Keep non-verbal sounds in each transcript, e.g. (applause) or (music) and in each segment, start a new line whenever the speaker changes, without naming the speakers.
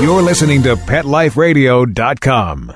You're listening to PetLifeRadio.com.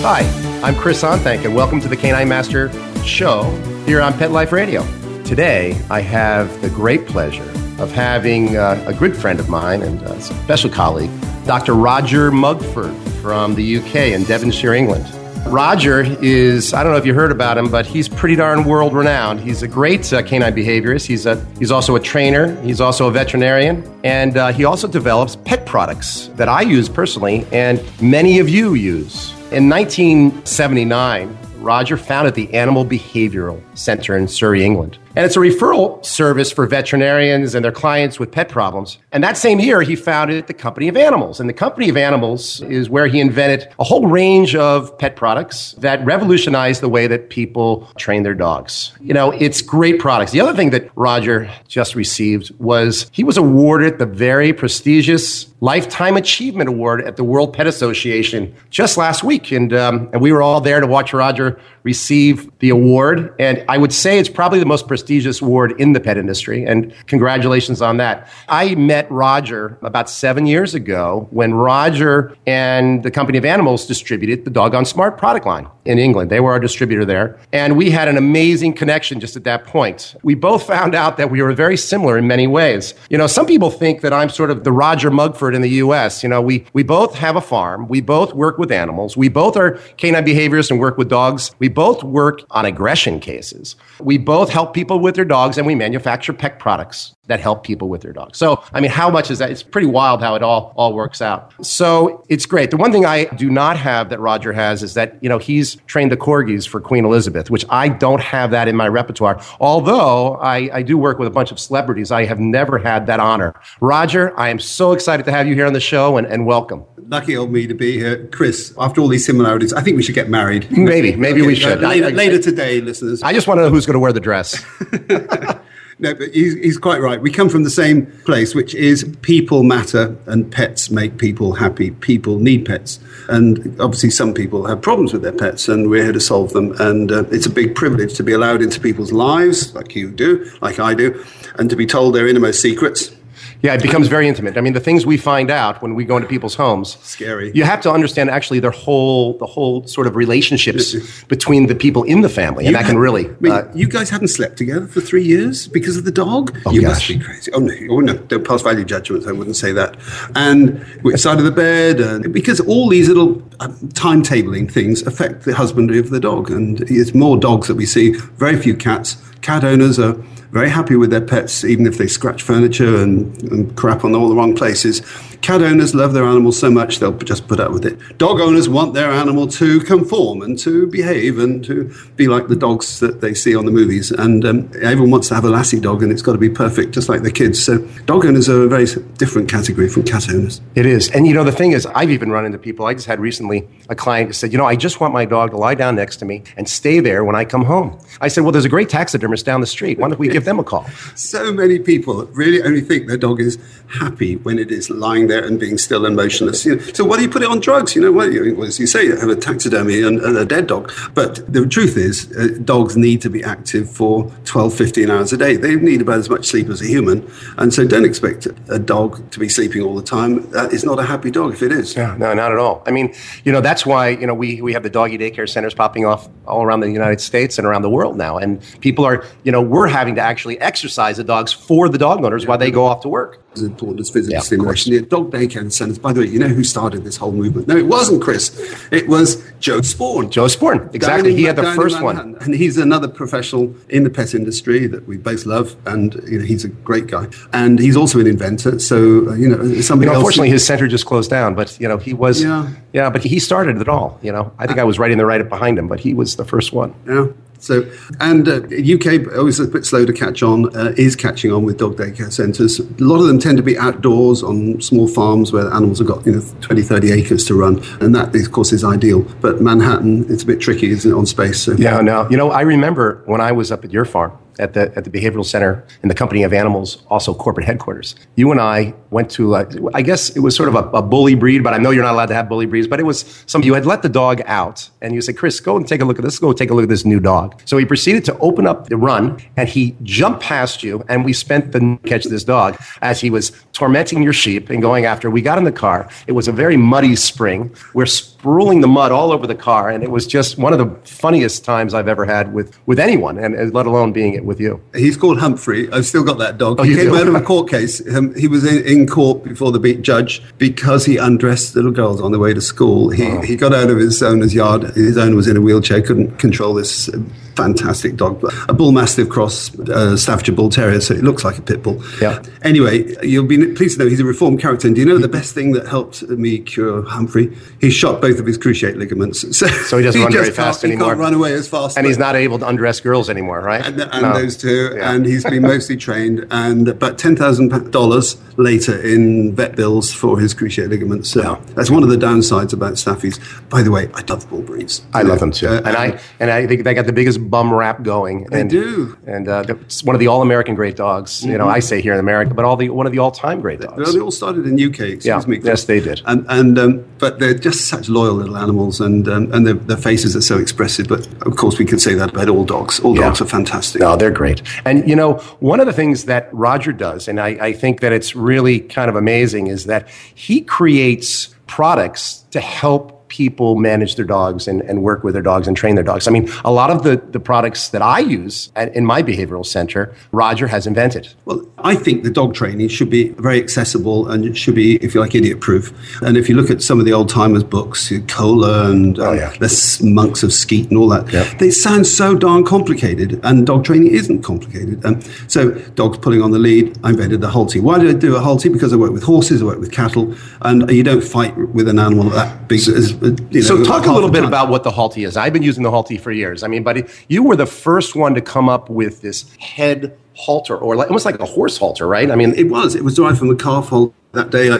Hi, I'm Chris Onthank, and welcome to the Canine Master Show here on Pet Life Radio. Today, I have the great pleasure of having uh, a good friend of mine and a special colleague, Dr. Roger Mugford from the UK in Devonshire, England. Roger is, I don't know if you heard about him, but he's pretty darn world renowned. He's a great uh, canine behaviorist. He's, a, he's also a trainer, he's also a veterinarian, and uh, he also develops pet products that I use personally and many of you use. In 1979, Roger founded the Animal Behavioral Center in Surrey, England. And it's a referral service for veterinarians and their clients with pet problems. And that same year, he founded the Company of Animals. And the Company of Animals is where he invented a whole range of pet products that revolutionized the way that people train their dogs. You know, it's great products. The other thing that Roger just received was he was awarded the very prestigious Lifetime Achievement Award at the World Pet Association just last week. And, um, and we were all there to watch Roger receive the award. And I would say it's probably the most prestigious award in the pet industry. And congratulations on that. I met Roger about seven years ago when Roger and the Company of Animals distributed the Doggone Smart product line in England. They were our distributor there. And we had an amazing connection just at that point. We both found out that we were very similar in many ways. You know, some people think that I'm sort of the Roger Mugford in the US. You know, we, we both have a farm. We both work with animals. We both are canine behaviorists and work with dogs. We both work on aggression cases. We both help people with their dogs and we manufacture pet products that help people with their dogs. So, I mean, how much is that? It's pretty wild how it all, all works out. So it's great. The one thing I do not have that Roger has is that, you know, he's trained the corgis for Queen Elizabeth, which I don't have that in my repertoire. Although I, I do work with a bunch of celebrities, I have never had that honor. Roger, I am so excited to have you here on the show and, and welcome.
Lucky old me to be here. Chris, after all these similarities, I think we should get married.
Maybe, maybe
Okay,
we should.
later,
I- I-
later today, listeners.
I just want to know who's going to wear the dress. (laughs)
No, but he's, he's quite right. We come from the same place, which is people matter and pets make people happy. People need pets. And obviously, some people have problems with their pets, and we're here to solve them. And uh, it's a big privilege to be allowed into people's lives, like you do, like I do, and to be told their innermost secrets.
Yeah, it becomes very intimate. I mean, the things we find out when we go into people's homes,
Scary.
You have to understand actually their whole, the whole sort of relationships between the people in the family, and that can really.
I mean,
uh,
you guys haven't slept together for three years because of the dog?
Oh,
you
gosh.
must be crazy. Oh, no, oh, no, don't pass value judgments. I wouldn't say that. And which side of the bed? And because all these little um, timetabling things affect the husbandry of the dog. And it's more dogs that we see, very few cats. Cat owners are very happy with their pets, even if they scratch furniture and, and crap on all the wrong places. Cat owners love their animals so much they'll just put up with it. Dog owners want their animal to conform and to behave and to be like the dogs that they see on the movies. And um, everyone wants to have a lassie dog, and it's got to be perfect, just like the kids. So dog owners are a very different category from cat owners.
It is. And you know, the thing is, I've even run into people. I just had recently a client who said, you know, I just want my dog to lie down next to me and stay there when I come home. I said, well, there's a great taxidermist down the street. Why don't we give them a call? (laughs)
So many people really only think their dog is happy when it is lying there and being still and motionless. You know, so why do you put it on drugs? You know, well, you, as you say, you have a taxidermy and, and a dead dog. But the truth is, uh, dogs need to be active for 12, 15 hours a day. They need about as much sleep as a human. And so don't expect a dog to be sleeping all the time. That is not a happy dog if it is.
Yeah, no, not at all. I mean, you know, that's why, you know, we, we have the doggy daycare centers popping off all around the United States and around the world now. And people are, you know, we're having to actually exercise the dogs for the dog owners while they go off to work.
As important as physical
Yeah,
stimulation. The dog daycare centers, by the way, you know who started this whole movement? No, it wasn't Chris. It was Joe Sporn.
Joe Sporn, exactly. He had the first one.
And he's another professional in the pet industry that we both love. And you know, he's a great guy. And he's also an inventor. So, uh, you know, somebody
You know, unfortunately, his center just closed down, but you know, he was,
Yeah.
yeah, but he started it all. You know, I think I was right in the right up behind him, but he was the first one.
Yeah. So, and uh, UK always a bit slow to catch on, uh, is catching on with dog daycare centres. A lot of them tend to be outdoors on small farms where animals have got you know 20, 30 acres to run, and that of course is ideal. But Manhattan, it's a bit tricky, isn't it, on space? So.
Yeah, no. You know, I remember when I was up at your farm, at the at the behavioral center in the company of animals, also corporate headquarters. You and I went to, uh, I guess it was sort of a, a, bully breed, but I know you're not allowed to have bully breeds. But it was some you had let the dog out, and you said, "Chris, go and take a look at this. Go take a look at this new dog." So he proceeded to open up the run, and he jumped past you, and we spent the catch this dog as he was tormenting your sheep and going after. We got in the car. It was a very muddy spring. We're sprawling the mud all over the car, and it was just one of the funniest times I've ever had with with anyone, and let alone being it with you.
He's called Humphrey. I've still got that dog.
Oh,
he came
do?
out of a (laughs) court case. Um, he was in, in, court before the judge because he undressed little girls on the way to school. He, oh. he got out of his owner's yard. His owner was in a wheelchair, couldn't control this fantastic dog, a bull mastiff cross uh, Staffordshire bull terrier, so it looks like a pit bull.
Yeah.
Anyway, you'll be pleased to know he's a reformed character. And do you know the best thing that helped me cure Humphrey? He shot both of his cruciate ligaments, (laughs)
so, so he doesn't he run very fast
anymore.
He
can't run away as fast,
and he's not able to undress girls anymore, right?
And, and no. those two, yeah. and he's been mostly (laughs) trained. And about ten thousand dollars later in vet bills for his cruciate ligaments. So yeah. that's one of the downsides about Staffies. By the way, I love bull breeds.
I love them too, uh, and I and I think they got the biggest bum rap going.
They
and,
do.
And uh, it's one of the all-American great dogs. Mm-hmm. You know, mm-hmm. I say here in America, but all the one of the all-time great dogs.
They, all started in UK. Excuse
yeah.
me.
Yes, they did.
And and um, but they're just such loyal little animals, and um, and their, their, faces are so expressive. But of course, we could say that about all dogs. All yeah. dogs are fantastic.
No, they're great. And you know, one of the things that Roger does, and I, I think that it's really kind of amazing, is that he creates products to help people manage their dogs and, and work with their dogs and train their dogs. I mean, a lot of the, the products that I use at, in my behavioral center, Roger has invented.
Well, I think the dog training should be very accessible and it should be, if you like, idiot proof. And if you look at some of the old timers' books, Koehler and
oh, yeah.
the monks of Skete and all that,
yep.
they sound so darn complicated. And dog training isn't complicated. Um, so, dogs pulling on the lead, I invented the Halti. Why did I do a Halti? Because I work with horses, I work with cattle, and you don't fight with an animal that big as
you know, so talk a little bit about what the Halti is. I've been using the Halti for years. I mean, buddy, you were the first one to come up with this head halter, or like, almost like a horse halter, right? I mean,
it was. It was derived from the calf halter that day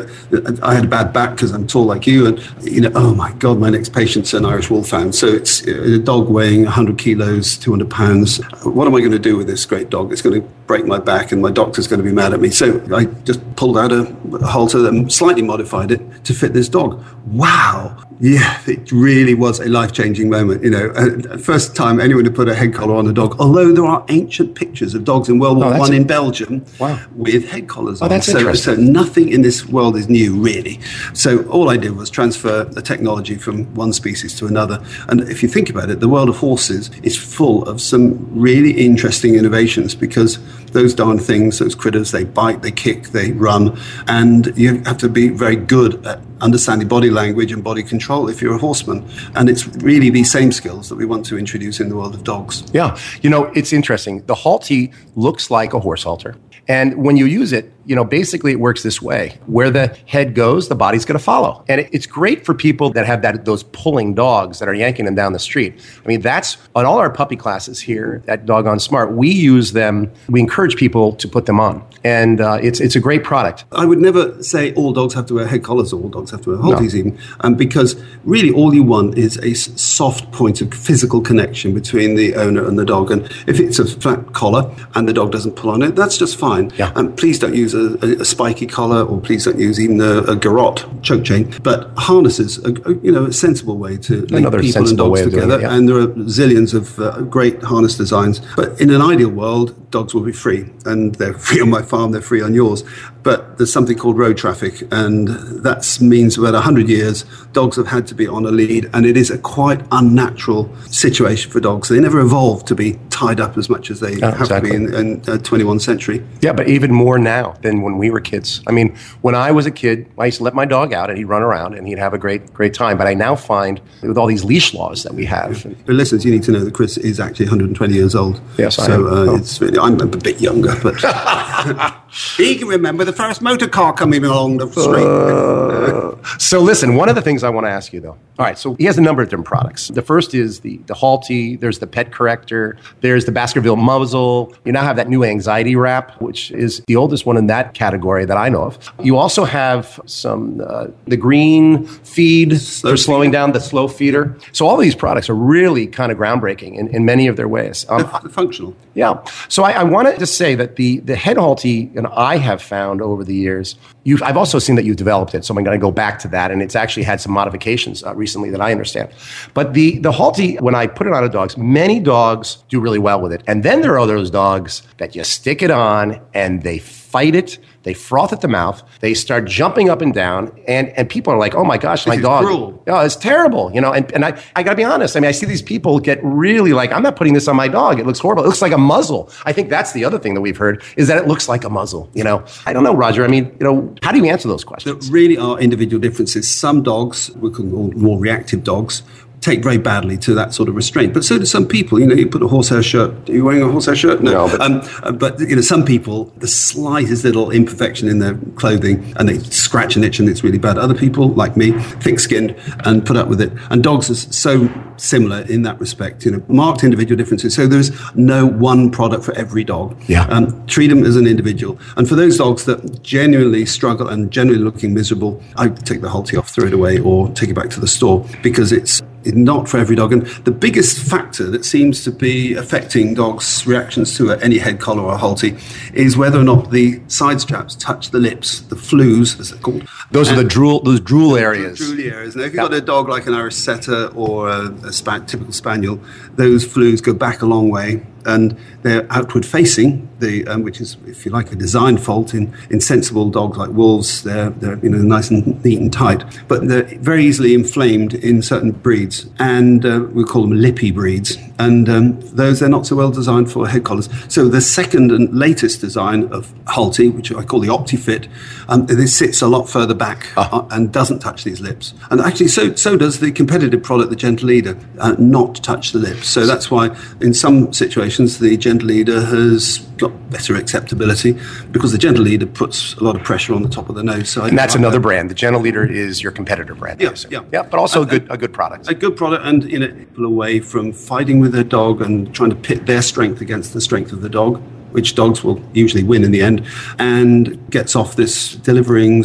I, had a bad back because I'm tall like you and you know oh my god my next patient's an Irish Wolfhound so it's a dog weighing 100 kilos 200 pounds what am I going to do with this great dog it's going to break my back and my doctor's going to be mad at me so I just pulled out a halter and slightly modified it to fit this dog wow yeah, it really was a life changing moment. You know, uh, first time anyone had put a head collar on a dog. Although there are ancient pictures of dogs in World War oh, One in Belgium
wow.
with head collars
oh,
on. So, so nothing in this world is new, really. So all I did was transfer the technology from one species to another. And if you think about it, the world of horses is full of some really interesting innovations because those darn things, those critters, they bite, they kick, they run, and you have to be very good at understanding body language and body control if you're a horseman. And it's really these same skills that we want to introduce in the world of dogs.
Yeah. You know, it's interesting. The Halti looks like a horse halter. And when you use it, you know, basically it works this way. Where the head goes, the body's going to follow. And it's great for people that have that those pulling dogs that are yanking them down the street. I mean, that's on all our puppy classes here at Doggone Smart. We use them. We encourage people to put them on, and uh, it's it's a great product.
I would never say all dogs have to wear head collars or all dogs have to wear Haltis no. even, um, because really all you want is a soft point of physical connection between the owner and the dog. And if it's a flat collar and the dog doesn't pull on it, that's just fine.
Yeah.
And please don't use a, a, a, spiky collar, or please don't use even a, a garrote choke chain. But harnesses, are, you know, a sensible way to link
Another
people and dogs together.
It, yeah.
And there are zillions of uh, great harness designs. But in an ideal world, dogs will be free, and they're (laughs) free on my farm, they're free on yours. But there's something called road traffic, and that means about 100 years, dogs have had to be on a lead, and it is a quite unnatural situation for dogs. They never evolved to be tied up as much as they oh, have exactly. to be in, uh, 21st century.
Yeah, but even more now than when we were kids. I mean, when I was a kid, I used to let my dog out, and he'd run around, and he'd have a great, great time. But I now find with all these leash laws that we have.
But listeners, you need to know that Chris is actually 120 years old.
Yes,
so, I am. Uh, oh. it's really, I'm a bit younger, but. (laughs) He can remember the first motor car coming along the street.
Uh, (laughs) so listen, one of the things I want to ask you though. All right, so he has a number of different products. The first is the the Halti. There's the Pet Corrector. There's the Baskerville muzzle. You now have that new anxiety wrap, which is the oldest one in that category that I know of. You also have some uh, the green feed
Slow
for slowing
feeder.
down the slow feeder. So all these products are really kind of groundbreaking in, in many of their ways. Um,
They're functional.
yeah. So I, I wanted to say that the the head Halti, and I have found over the years, you've I've also seen that you've developed it. So I'm going to go back to that, and it's actually had some modifications uh, recently that I understand. But the the Halti, when I put it on a dog's, many dogs do really well with it, and then there are those dogs that you stick it on and they fight it. They froth at the mouth. They start jumping up and down, and, and people are like, "Oh my gosh, my dog!
cruel.
Oh, it's terrible!" You know, and, and I, I got to be honest. I mean, I see these people get really like, "I'm not putting this on my dog. It looks horrible. It looks like a muzzle." I think that's the other thing that we've heard is that it looks like a muzzle. You know, I don't know, Roger. I mean, you know, how do you answer those questions?
There really are individual differences. Some dogs, we can call more reactive dogs, take very badly to that sort of restraint. But so do some people. You know, you put a horsehair shirt. Are you wearing a horsehair shirt?
No, but-
um, but you know, some people, the slightest little imperfection in their clothing, and they scratch an itch, and it's really bad. Other people, like me, thick-skinned and put up with it. And dogs are so similar in that respect. You know, marked individual differences. So there's no one product for every dog.
Yeah.
Um, treat them as an individual. And for those dogs that genuinely struggle and genuinely looking miserable, I take the Halti off, throw it away, or take it back to the store because it's not for every dog. And the biggest factor that seems to be affecting dogs' reactions to any head collar or Halti is whether or not the side straps touch the lips, the flews, as they're called.
Those are the drool, those drool areas.
Drool areas. Now, if you've got a dog like an Irish Setter or a, a spa- typical Spaniel, those flews go back a long way and they're outward facing, the, um, which is, if you like, a design fault in, in sensible dogs like wolves. They're, they're you know, nice and neat and tight, but they're very easily inflamed in certain breeds, and uh, we call them lippy breeds. And um, those, they're not so well designed for head collars. So the second and latest design of Halti, which I call the OptiFit, um, this sits a lot further back uh, and doesn't touch these lips. And actually, so so does the competitive product, the Gentle Leader, uh, not touch the lips. So that's why, in some situations, the Gentle Leader has got better acceptability because the Gentle Leader puts a lot of pressure on the top of the nose. So I
And that's
like
another
that.
brand. The Gentle Leader is your competitor brand.
Yeah, yeah.
yeah, but also a good a good product.
a good product and you know people away from fighting with their dog and trying to pit their strength against the strength of the dog which dogs will usually win in the end and gets off this delivering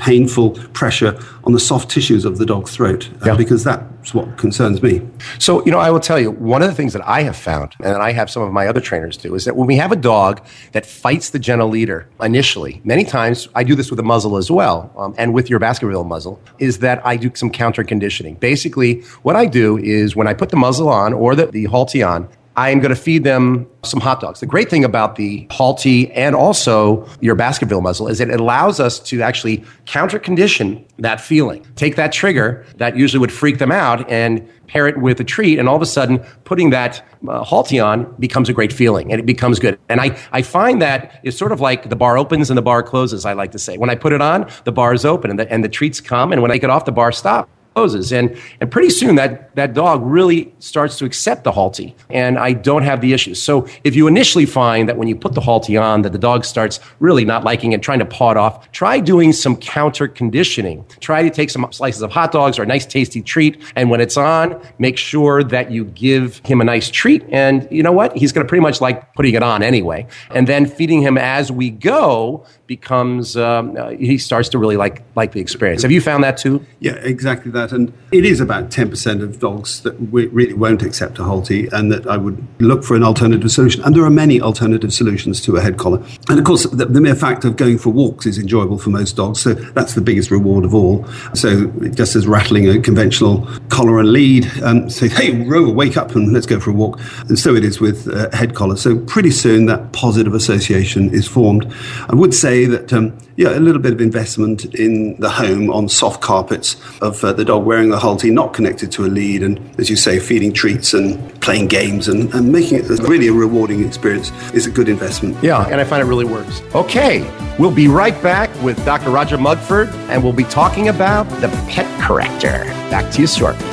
painful pressure on the soft tissues of the dog's throat uh,
Yeah.
because that's what concerns me
So, you know, I will tell you, one of the things that I have found, and I have some of my other trainers do, is that when we have a dog that fights the gentle leader initially, many times I do this with a muzzle as well, um, and with your Baskerville muzzle, is that I do some counter conditioning. Basically, what I do is when I put the muzzle on or the, the Halti on, I am going to feed them some hot dogs. The great thing about the Halti and also your Baskerville muzzle is it allows us to actually counter condition that feeling. Take that trigger that usually would freak them out and pair it with a treat, and all of a sudden, putting that uh, Halti on becomes a great feeling and it becomes good. And I, I find that it's sort of like the bar opens and the bar closes, I like to say. When I put it on, the bar is open and the, and the treats come, and when I get off, the bar stops closes. And, and pretty soon that, that dog really starts to accept the Halti and I don't have the issues. So if you initially find that when you put the Halti on that the dog starts really not liking it, trying to paw it off, try doing some counter conditioning. Try to take some slices of hot dogs or a nice tasty treat. And when it's on, make sure that you give him a nice treat. And you know what? He's going to pretty much like putting it on anyway. And then feeding him as we go becomes, um, uh, he starts to really like, like the experience. Have you found that too?
Yeah, exactly that. And it is about 10% of dogs that we really won't accept a Halti and that I would look for an alternative solution. And there are many alternative solutions to a head collar. And of course, the, the mere fact of going for walks is enjoyable for most dogs. So that's the biggest reward of all. So just as rattling a conventional collar and lead, um, say, hey, Rover, wake up and let's go for a walk. And so it is with uh, head collar. So pretty soon that positive association is formed. I would say that, um, yeah, a little bit of investment in the home on soft carpets of uh, the dog wearing the Halti, not connected to a lead, and as you say, feeding treats and playing games and, and making it really a rewarding experience is a good investment.
Yeah, and I find it really works. Okay, we'll be right back with Dr. Roger Mugford, and we'll be talking about the pet corrector. Back to you shortly.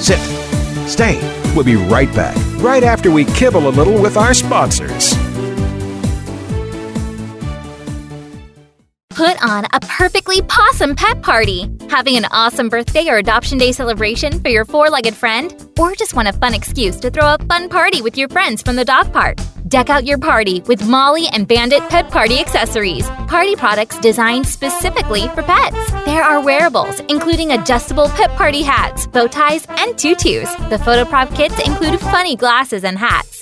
Sit. Stay. We'll be right back. Right after we kibble a little with our sponsors.
Put on a perfectly possum pet party. Having an awesome birthday or adoption day celebration for your four legged friend? Or just want a fun excuse to throw a fun party with your friends from the dog park? Deck out your party with Molly and Bandit Pet Party accessories. Party products designed specifically for pets. There are wearables, including adjustable pet party hats, bow ties, and tutus. The photo prop kits include funny glasses and hats.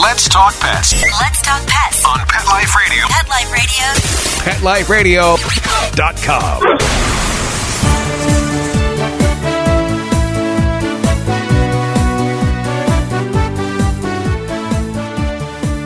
Let's talk pets
Let's talk pets.
on Pet Life Radio.
Pet Life Radio.
PetLifeRadio.com.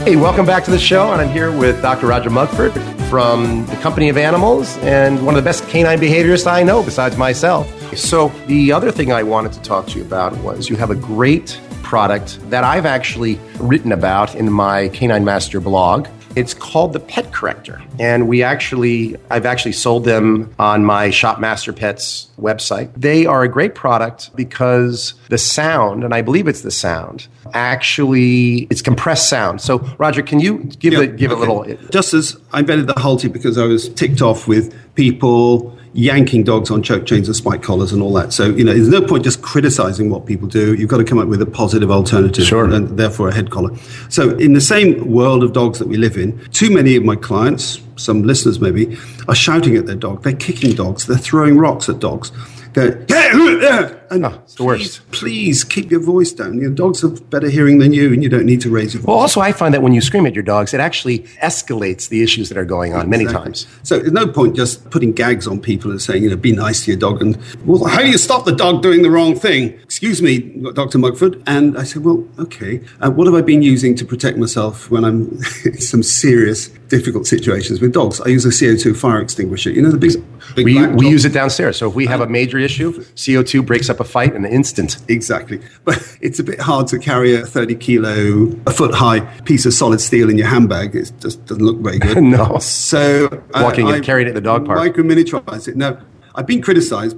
Hey, welcome back to the show, and I'm here with Dr. Roger Mugford from the Company of Animals and one of the best canine behaviorists I know besides myself. So, the other thing I wanted to talk to you about was you have a great product that I've actually written about in my Canine Master blog. It's called the Pet Corrector, and we actually, I've actually sold them on my Shop Master Pets website. They are a great product because the sound, and I believe it's the sound, actually it's compressed sound. So, Roger, can you give
Yeah,
a give a little?
Just as I invented the Halti because I was ticked off with people yanking dogs on choke chains and spike collars and all that. So, you know, there's no point just criticizing what people do. You've got to come up with a positive alternative
Sure.
and therefore a head collar. So, in the same world of dogs that we live in, too many of my clients, some listeners maybe, are shouting at their dog. They're kicking dogs. They're throwing rocks at dogs. They're, and
Oh, it's the worst.
Please, please keep your voice down. Your dogs have better hearing than you, and you don't need to raise your voice.
Well, also, I find that when you scream at your dogs, it actually escalates the issues that are going on many times.
So there's no point just putting gags on people and saying, you know, be nice to your dog. And, well, how do you stop the dog doing the wrong thing? Excuse me, Dr. Mugford. And I said, well, okay. Uh, what have I been using to protect myself when I'm (laughs) in some serious, difficult situations with dogs? I use a CO2 fire extinguisher. You know, the big, big
We, we use it downstairs. So if we have a major issue, CO2 breaks up a fight in an instant.
Exactly. But it's a bit hard to carry a 30 kilo, a foot high piece of solid steel in your handbag. It just doesn't look very good. (laughs)
No.
So
Walking and carrying it at the dog park.
Micro miniaturize it. No. I've been criticized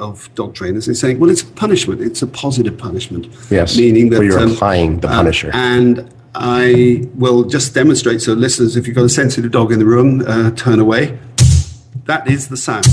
of dog trainers and saying, well, it's a punishment. It's a positive punishment.
Yes,
Meaning that. um,
where you're applying the
uh,
punisher.
and I will just demonstrate. So, listeners, if you've got a sensitive dog in the room, uh, turn away. That is the sound.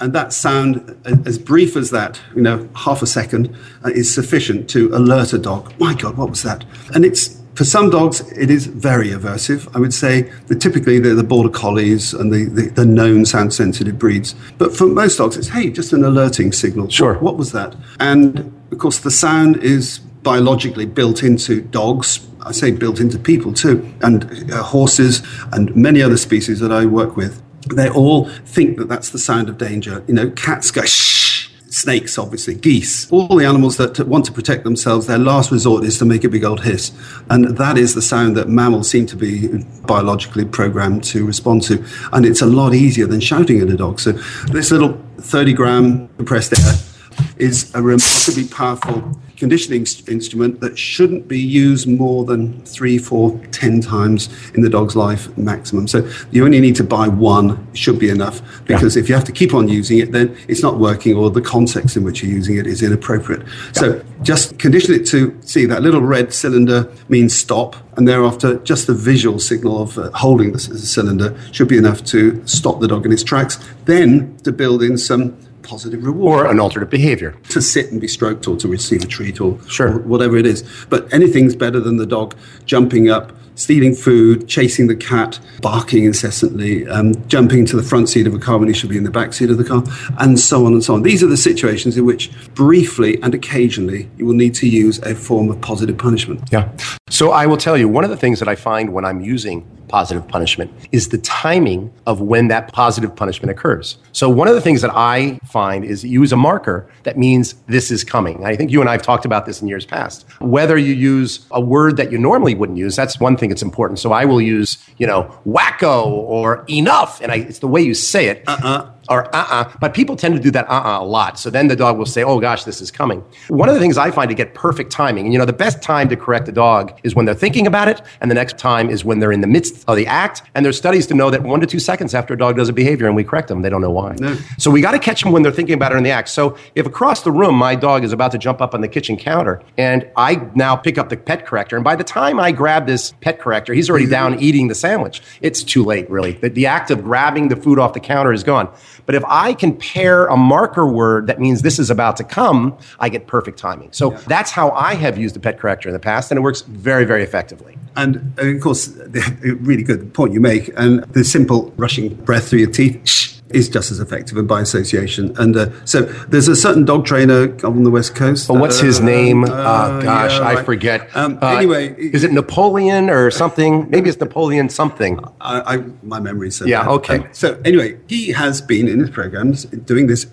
And that sound, as brief as that, you know, half a second, uh, is sufficient to alert a dog. My God, what was that? And it's, for some dogs, it is very aversive. I would say that typically they're the border collies and the, the, the known sound sensitive breeds. But for most dogs, it's, hey, just an alerting signal.
Sure.
What, what was that? And of course, the sound is biologically built into dogs. I say built into people too, and uh, horses and many other species that I work with. They all think that that's the sound of danger. You know, cats go shh. Snakes, obviously, geese, all the animals that want to protect themselves, their last resort is to make a big old hiss. And that is the sound that mammals seem to be biologically programmed to respond to. And it's a lot easier than shouting at a dog. So, this little 30 gram compressed air is a remarkably powerful conditioning st- instrument that shouldn't be used more than three, four, ten times in the dog's life maximum. So you only need to buy one, should be enough. Because if you have to keep on using it, then it's not working or the context in which you're using it is inappropriate. So just condition it to see that little red cylinder means stop, and thereafter just the visual signal of uh, holding the cylinder should be enough to stop the dog in its tracks. Then to build in some positive reward
Or an alternate behavior.
to sit and be stroked or to receive a treat or,
Sure.
or whatever it is. But anything's better than the dog jumping up, stealing food, chasing the cat, barking incessantly, um, jumping to the front seat of a car when he should be in the back seat of the car, and so on and so on. These are the situations in which briefly and occasionally you will need to use a form of positive punishment.
Yeah. So I will tell you, one of the things that I find when I'm using positive punishment is the timing of when that positive punishment occurs. So one of the things that I find is you use a marker that means this is coming. I think you and I have talked about this in years past. Whether you use a word that you normally wouldn't use, that's one thing that's important. So I will use, you know, wacko or enough, and I, it's the way you say it. Uh-uh or uh-uh but people tend to do that uh-uh a lot so then the dog will say oh gosh this is coming one of the things i find to get perfect timing and you know the best time to correct a dog is when they're thinking about it and the next time is when they're in the midst of the act and there's studies to know that one to two seconds after a dog does a behavior and we correct them they don't know why no. so we got to catch them when they're thinking about it in the act so if across the room my dog is about to jump up on the kitchen counter and i now pick up the pet corrector and by the time i grab this pet corrector he's already down mm-hmm. eating the sandwich it's too late really the, the act of grabbing the food off the counter is gone but if I can pair a marker word that means this is about to come, I get perfect timing. So yeah. that's how I have used the pet corrector in the past, and it works very, very effectively.
And of course, (laughs) really good point you make. And the simple rushing breath through your teeth is just as effective and by association. And uh, so there's a certain dog trainer on the West Coast.
Oh, what's uh, his name? Uh, oh, gosh, yeah, I forget. Um, uh,
anyway.
Is it Napoleon or something? Maybe it's Napoleon something.
I, I my memory says
Yeah,
that.
okay. Um,
so anyway, he has been in his programs doing this,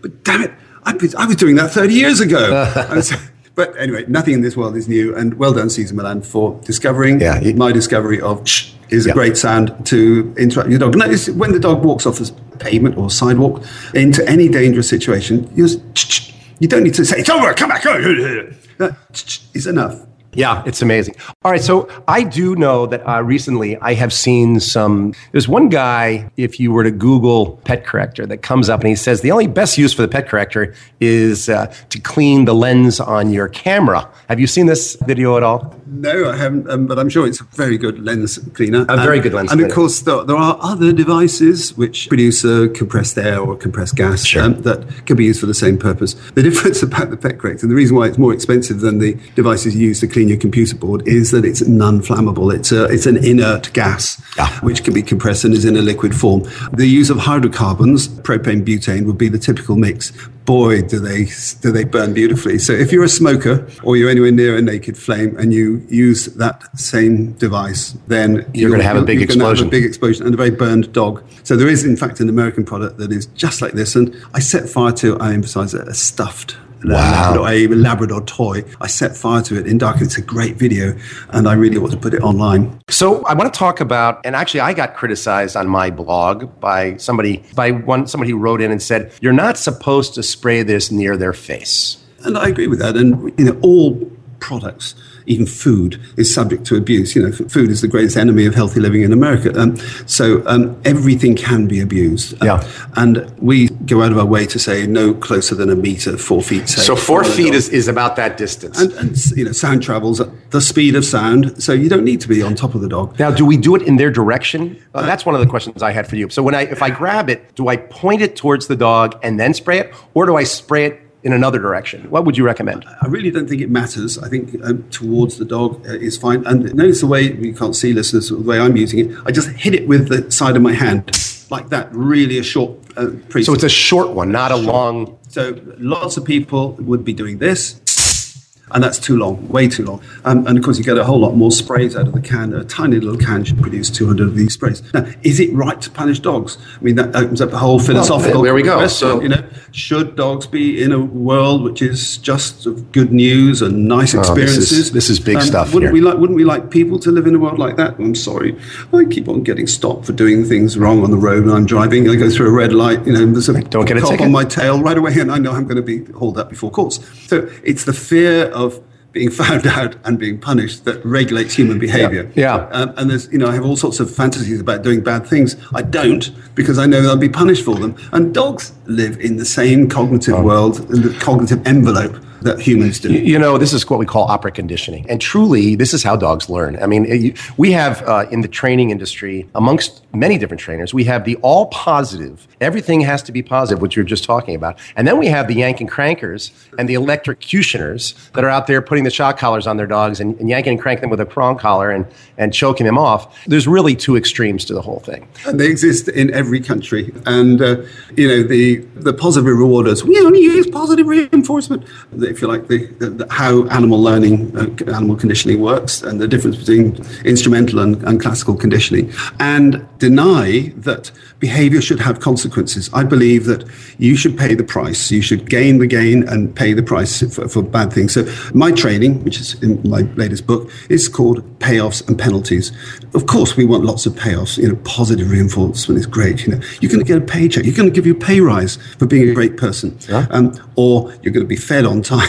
but damn it, I was, I was doing that 30 years ago. (laughs) But anyway, nothing in this world is new. And well done, Cesar Millan, for discovering
yeah,
he, my discovery of is a great sound to interrupt your dog. Notice when the dog walks off the pavement or sidewalk into any dangerous situation, you just, you don't need to say, it's over, come back. That (laughs) is enough.
Yeah, it's amazing. All right, so I do know that uh, recently I have seen some. There's one guy, if you were to Google pet corrector, that comes up and he says the only best use for the pet corrector is uh, to clean the lens on your camera. Have you seen this video at all?
No, I haven't, um, but I'm sure it's a very good lens cleaner.
A very good lens
and
cleaner.
And of course, there, there, are other devices which produce a compressed air or compressed gas
sure. um,
that can be used for the same purpose. The (laughs) difference about the pet corrector, and the reason why it's more expensive than the devices used to clean clean your computer board is that it's non-flammable. It's a, it's an inert gas
yeah.
which can be compressed and is in a liquid form. The use of hydrocarbons, propane, butane, would be the typical mix. Boy, do they do they burn beautifully! So if you're a smoker or you're anywhere near a naked flame and you use that same device, then
you're going to have a big explosion.
have a big explosion and a very burned dog. So there is, in fact, an American product that is just like this. And I set fire to, I emphasize it, a stuffed
wow.
Labrador, a Labrador toy. I set fire to it in dark. It's a great video, and I really want to put it online.
So I want to talk about, and actually, I got criticized on my blog by somebody, by one somebody who wrote in and said, "You're not supposed to spray this near their face."
And I agree with that. And you know, all products even food is subject to abuse. You know, food is the greatest enemy of healthy living in America. Um, so um, everything can be abused.
Yeah.
and we go out of our way to say no closer than a meter, four feet.
so four feet is, is about that distance.
And, and, you know, sound travels at the speed of sound, so you don't need to be on top of the dog.
Now, do we do it in their direction? Uh, that's one of the questions I had for you. So when I, if I grab it, do I point it towards the dog and then spray it, or do I spray it in another direction? What would you recommend?
I really don't think it matters. I think um, towards the dog uh, is fine. And notice the way you can't see listeners, the way I'm using it. I just hit it with the side of my hand like that. Really a short. Uh,
so it's a short one, not a long.
So lots of people would be doing this and that's too long, way too long. Um, and of course, you get a whole lot more sprays out of the can. A tiny little can should produce 200 of these sprays. Now, is it right to punish dogs? I mean, that opens up a whole philosophical.
Well, there we go.
So, you know, should dogs be in a world which is just of good news and nice experiences?
Oh, this, is, this, is, big um, stuff.
Wouldn't
here.
we like? Wouldn't we like people to live in a world like that? I'm sorry, I keep on getting stopped for doing things wrong on the road when I'm driving. I go through a red light. You know, there's a
don't get a
cop
ticket.
on my tail right away, and I know I'm going to be hauled up before courts. So it's the fear of being (laughs) found out and being punished that regulates human behavior.
Yeah.
yeah. Um, and there's, you know, I have all sorts of fantasies about doing bad things. I don't because I know I'll be punished for them. And dogs live in the same cognitive oh. world, in the cognitive envelope that humans do.
You know, this is what we call operant conditioning. And truly, this is how dogs learn. I mean, we have uh, in the training industry, amongst many different trainers, we have the all positive, everything has to be positive, which you're just talking about. And then we have the yank and crankers and the electrocutioners that are out there putting the shock collars on their dogs and, and yanking and cranking them with a prong collar and, and choking them off. There's really two extremes to the whole thing.
And they exist in every country. And, uh, you know, the, the positive rewarders, we only use positive reinforcement if you like, the, the, how animal learning, uh, animal conditioning works, and the difference between instrumental and, and classical conditioning, and deny that behavior should have consequences. I believe that you should pay the price. You should gain the gain and pay the price for, for bad things. So my training, which is in my latest book, is called payoffs and penalties. Of course, we want lots of payoffs. You know, positive reinforcement is great. You know, you're going to get a paycheck. You're going to give you a pay rise for being a great person,
Yeah.
um, or you're going to be fed on time.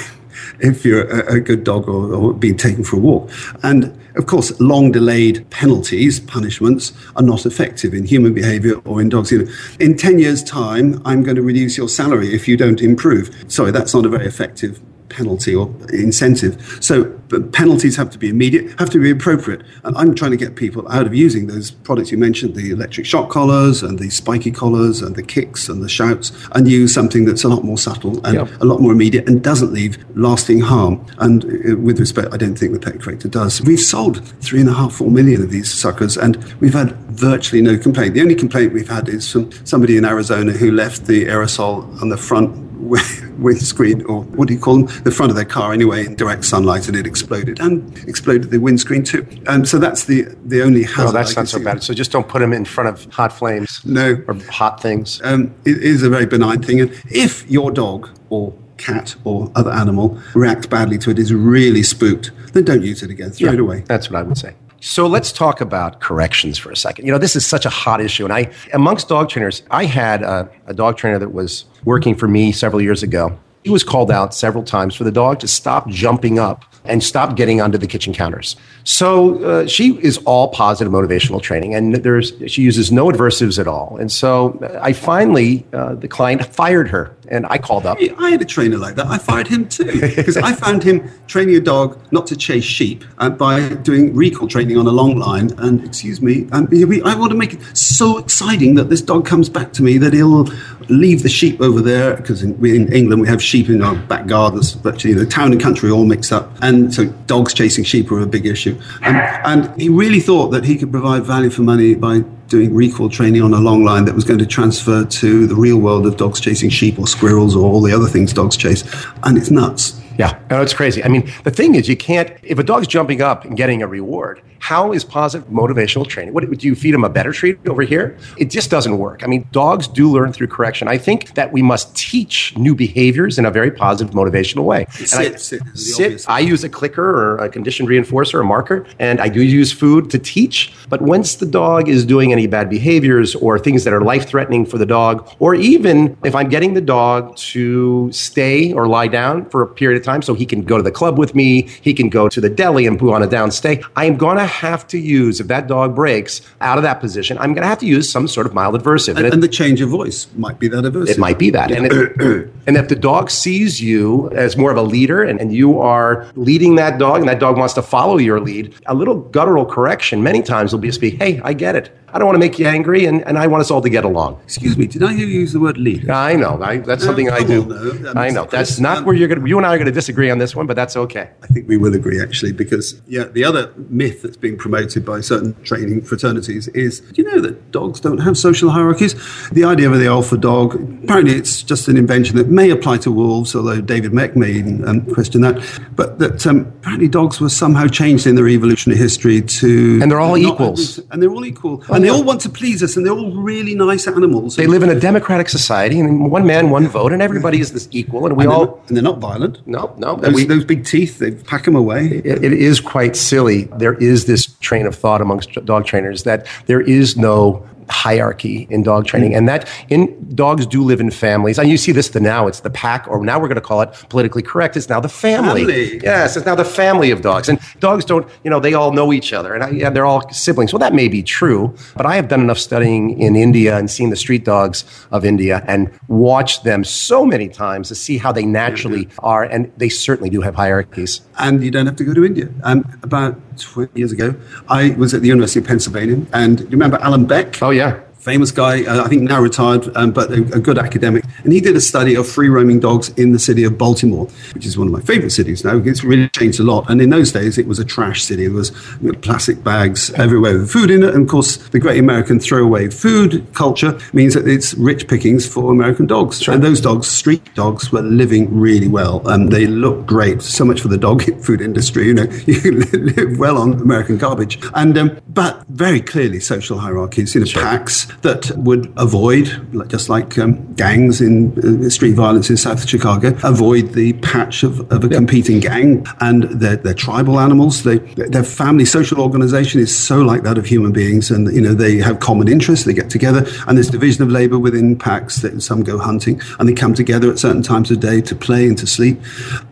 If you're a, a good dog or, or being taken for a walk. And of course, long delayed penalties, punishments, are not effective in human behavior or in dogs. You know, in 10 years' time, I'm going to reduce your salary if you don't improve. Sorry, that's not a very effective penalty or incentive. So penalties have to be immediate, have to be appropriate. And I'm trying to get people out of using those products you mentioned, the electric shock collars and the spiky collars and the kicks and the shouts, and use something that's a lot more subtle and
Yeah.
a lot more immediate and doesn't leave lasting harm. And uh, with respect, I don't think the Pet Corrector does. We've sold three and a half, four million of these suckers, and we've had virtually no complaint. The only complaint we've had is from somebody in Arizona who left the aerosol on the front windscreen, or what do you call them? The front of their car anyway, in direct sunlight, and it exploded and exploded the windscreen too. Um, so that's the the only hazard.
Oh, that's not so bad. So just don't put them in front of hot flames.
No.
Or hot things.
um, it is a very benign thing. And if your dog or cat or other animal reacts badly to it, is really spooked, then don't use it again. Throw it away.
That's what I would say. So let's talk about corrections for a second. You know, this is such a hot issue. And I, amongst dog trainers, I had a, a dog trainer that was working for me several years ago. He was called out several times for the dog to stop jumping up and stop getting onto the kitchen counters. So uh, she is all positive motivational training, and there's she uses no adversives at all. And so uh, I finally, uh, the client fired her, and I called up.
I had a trainer like that. I fired him too because I found him training a dog not to chase sheep uh, by doing recall training on a long line. And excuse me, I want to make it so exciting that this dog comes back to me that he'll leave the sheep over there because in, in England we have sheep in our back gardens, but you know, town and country all mixed up, and so dogs chasing sheep are a big issue. And, and he really thought that he could provide value for money by doing recall training on a long line that was going to transfer to the real world of dogs chasing sheep or squirrels or all the other things dogs chase. And it's nuts.
Yeah, no, it's crazy. I mean, the thing is, you can't, if a dog's jumping up and getting a reward, how is positive motivational training? What, do you feed them a better treat over here? It just doesn't work. I mean, dogs do learn through correction. I think that we must teach new behaviors in a very positive motivational way. And I,
Sit, sit is the
sit,
obvious
I use a clicker or a conditioned reinforcer, a marker, and I do use food to teach. But once the dog is doing any bad behaviors or things that are life threatening for the dog, or even if I'm getting the dog to stay or lie down for a period of time so he can go to the club with me, he can go to the deli and poo on a down stay, I'm going to have to use, if that dog breaks out of that position, I'm going to have to use some sort of mild adversive.
And,
it-
and the change of voice might be that aversive.
it might be that. And, it, (clears throat) and if the dog sees you as more of a leader and, and you are leading that dog and that dog wants to follow your lead, a little guttural correction many times will be just be, hey, I get it. I don't want to make you angry and, and I want us all to get along.
Excuse me, did I hear you use the word leader?
I know. I, that's something I do.
Um,
I know. That's not where you're going to, you and I are going to disagree on this one, but that's okay.
I think we will agree actually, because yeah, the other myth that's being promoted by certain training fraternities is, do you know that dogs don't have social hierarchies? The idea of the alpha dog, apparently it's just an invention that may apply to wolves, although David Mech may um, question that, but that um, apparently dogs were somehow changed in their evolutionary history to
And they're all
not
equals.
and they're all equal, and they all want to please us, and they're all really nice animals.
They live in a democratic society and one man, one vote, and everybody is this equal. And we
and
all,
not, and they're not violent.
no, no. and
Those,
we-
those big teeth, they pack them away.
it, it is quite silly. There is this train of thought amongst dog trainers that there is no hierarchy in dog training. And that in dogs do live in families. And you see this the now it's the pack or now we're going to call it politically correct it's now the family,
Family.
yes it's now the family of dogs. And dogs don't you know they all know each other and I, yeah, they're all siblings. Well that may be true but i have done enough studying in india and seen the street dogs of india and watched them so many times to see how they naturally are and they certainly do have hierarchies.
And you don't have to go to India. Um, about 20 years ago, I was at the University of Pennsylvania, and you remember Alan Beck?
oh yeah
famous guy, uh, I think now retired, um, but a, a, good academic. And he did a study of free roaming dogs in the city of Baltimore, which is one of my favorite cities now. It's really changed a lot. And in those days, it was a trash city. There was you know, plastic bags everywhere with food in it. And of course, the great American throwaway food culture means that it's rich pickings for American dogs. And those dogs, street dogs, were living really well. And um, they look great. So much for the dog (laughs) food industry. You know, (laughs) you live well on American garbage. And um, but very clearly social hierarchies, you know, sure. packs that would avoid, just like um, gangs in uh, street violence in South Chicago, avoid the patch of, of a competing gang. And they're, they're tribal animals. They, their family social organization is so like that of human beings. And, you know, they have common interests. They get together. And there's division of labor within packs. That some go hunting and they come together at certain times of day to play and to sleep.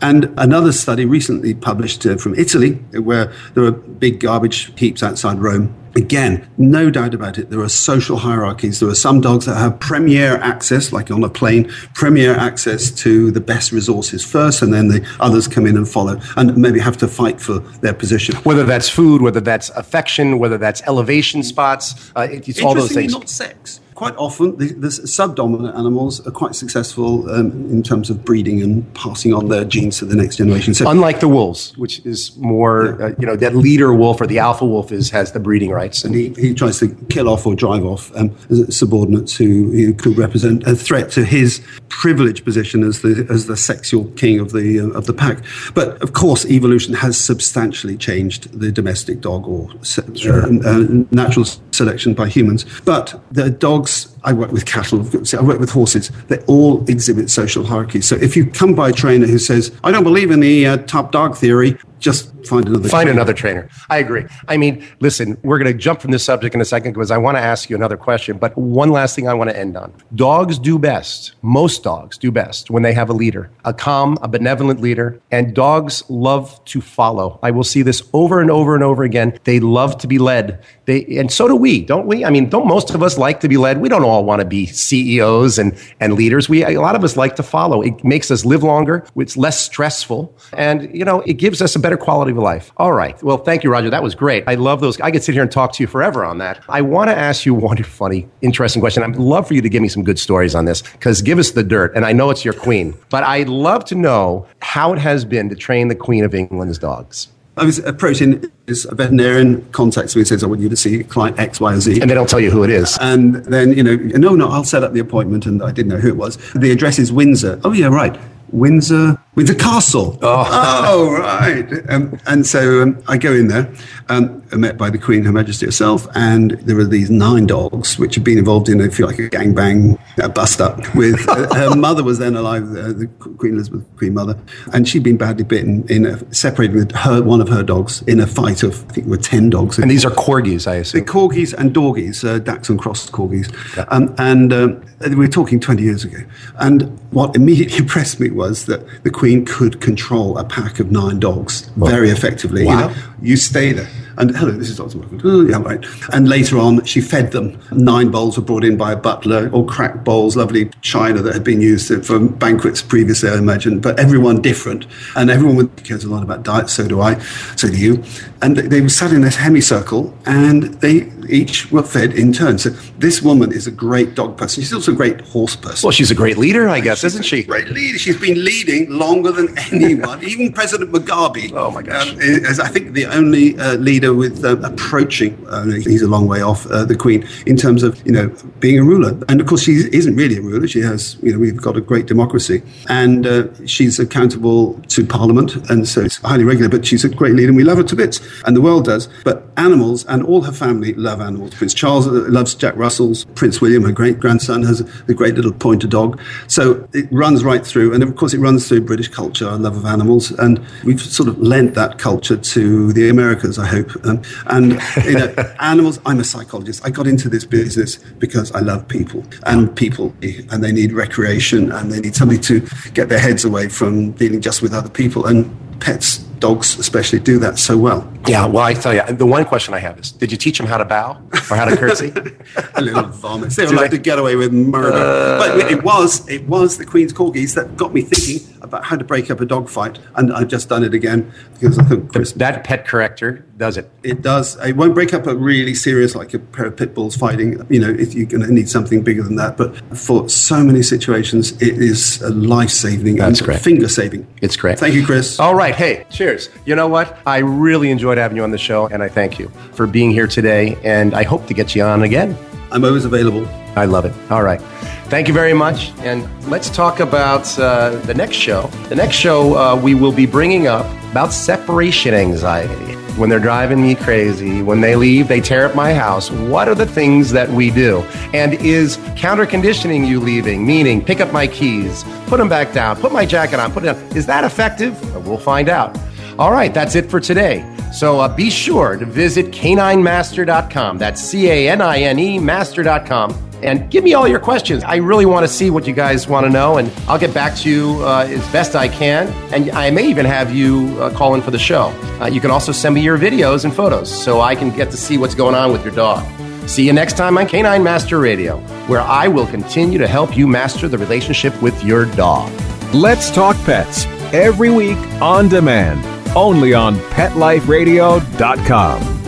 And another study recently published uh, from Italy, where there are big garbage heaps outside Rome Again, no doubt about it, there are social hierarchies. There are some dogs that have premier access, like on a plane, premier access to the best resources first, and then the others come in and follow, and maybe have to fight for their position.
Whether that's food, whether that's affection, whether that's elevation spots, uh, it's all those things.
not sex quite often the, the subdominant animals are quite successful um, in terms of breeding and passing on their genes to the next generation.
So, unlike the wolves, which is more, yeah. uh, you know, that leader wolf or the alpha wolf is has the breeding rights,
and he, he tries to kill off or drive off um, subordinates who, who, could represent a threat to his privileged position as the as the sexual king of the uh, of the pack. But of course, evolution has substantially changed the domestic dog or sure. uh, uh natural selection by humans. But the dogs, I work with cattle, I work with horses, they all exhibit social hierarchy. So if you come by a trainer who says, I don't believe in the uh, top dog theory, just find another
find trainer. another trainer. I agree. I mean listen we're going to jump from this subject in a second because i want to ask you another question but one last thing i want to end on. Dogs do best most dogs do best when they have a leader a calm a benevolent leader and dogs love to follow. I will see this over and over and over again. They love to be led. They and so do we don't we? I mean don't most of us like to be led? We don't all want to be ceos and and leaders. We a lot of us like to follow. It makes us live longer. It's less stressful. And you know it gives us a better quality of life. All right. Well, thank you, Roger. That was great. I love those. I could sit here and talk to you forever on that. I want to ask you one funny, interesting question. I'd love for you to give me some good stories on this because give us the dirt. And I know it's your queen, but I'd love to know how it has been to train the Queen of England's dogs.
I was approaching this veterinarian contacts me and says, I want you to see client X, Y, or Z.
And they don't tell you who it is.
And then, you know, no, no, I'll set up the appointment. And I didn't know who it was. The address is Windsor. Oh, yeah, right. Windsor, Windsor Castle. Oh, oh right. Um, and so um, I go in there, um, met by the Queen, Her Majesty herself, and there were these nine dogs which had been involved in, if you like, a gangbang, a bust up. With uh, her (laughs) mother was then alive, uh, the Queen Elizabeth, Queen Mother, and she'd been badly bitten in a, separating her one of her dogs in a fight of I think were ten dogs.
And these are corgis, I assume.
The corgis and dorgies, uh, Dachshund cross corgis, yeah. Um, and um, we were talking twenty years ago. And what immediately (laughs) impressed me was that the Queen could control a pack of nine dogs very effectively. Wow. You, know, you stay there. And hello, this is Dr. Michael. Oh, yeah, right. And later on, she fed them. Nine bowls were brought in by a butler, all cracked bowls, lovely china that had been used for banquets previously, I imagine, but everyone different. And everyone cares a lot about diet, so do I, so do you. And they were sat in a semicircle and they each were fed in turn. So this woman is a great dog person. She's also a great horse person.
Well, she's a great leader, I guess, she's isn't she?
Great leader. She's been leading longer than (laughs) anyone. Even President Mugabe.
Oh my gosh! Um,
is I think the only uh, leader with uh, approaching. Uh, he's a long way off uh, the Queen in terms of you know being a ruler. And of course, she isn't really a ruler. She has you know we've got a great democracy, and uh, she's accountable to Parliament, and so it's highly regular. But she's a great leader, and we love her to bits, and the world does. But animals and all her family love animals. Prince Charles loves Jack Russells. Prince William, her great grandson, has a great little pointer dog. So it runs right through, and of course, it runs through British culture, our love of animals, and we've sort of lent that culture to the Americans, I hope. Um, and you know, (laughs) animals. I'm a psychologist. I got into this business because I love people, and people, and they need recreation, and they need something to get their heads away from dealing just with other people. And pets dogs especially do that so well.
Yeah, well, I tell you, the one question I have is, did you teach them how to bow or how to curtsy? (laughs)
a little vomit. (laughs) They would like to get away with murder. Uh, but it was, it was the Queen's Corgis that got me thinking about how to break up a dog fight, and I've just done it again because I think
that pet corrector does it?
It does. It won't break up a really serious, like a pair of pit bulls fighting. You know, if you're going to need something bigger than that. But for so many situations, it is a life saving
That's
and
great.
finger saving.
It's great.
Thank you, Chris.
All right. Hey, cheers. You know what? I really enjoyed having you on the show, and I thank you for being here today. And I hope to get you on again.
I'm always available.
I love it. All right. Thank you very much. And let's talk about uh, the next show. The next show, uh, we will be bringing up about separation anxiety. When they're driving me crazy, when they leave, they tear up my house. What are the things that we do? And is counter conditioning you leaving, meaning pick up my keys, put them back down, put my jacket on, put it down? Is that effective? We'll find out. All right, that's it for today. So uh, be sure to visit caninemaster.com. That's C A N I N E master.com. And give me all your questions. I really want to see what you guys want to know, and I'll get back to you uh, as best I can. And I may even have you uh, call in for the show. Uh, you can also send me your videos and photos so I can get to see what's going on with your dog. See you next time on Canine Master Radio, where I will continue to help you master the relationship with your dog.
Let's Talk Pets every week on demand, only on PetLifeRadio.com.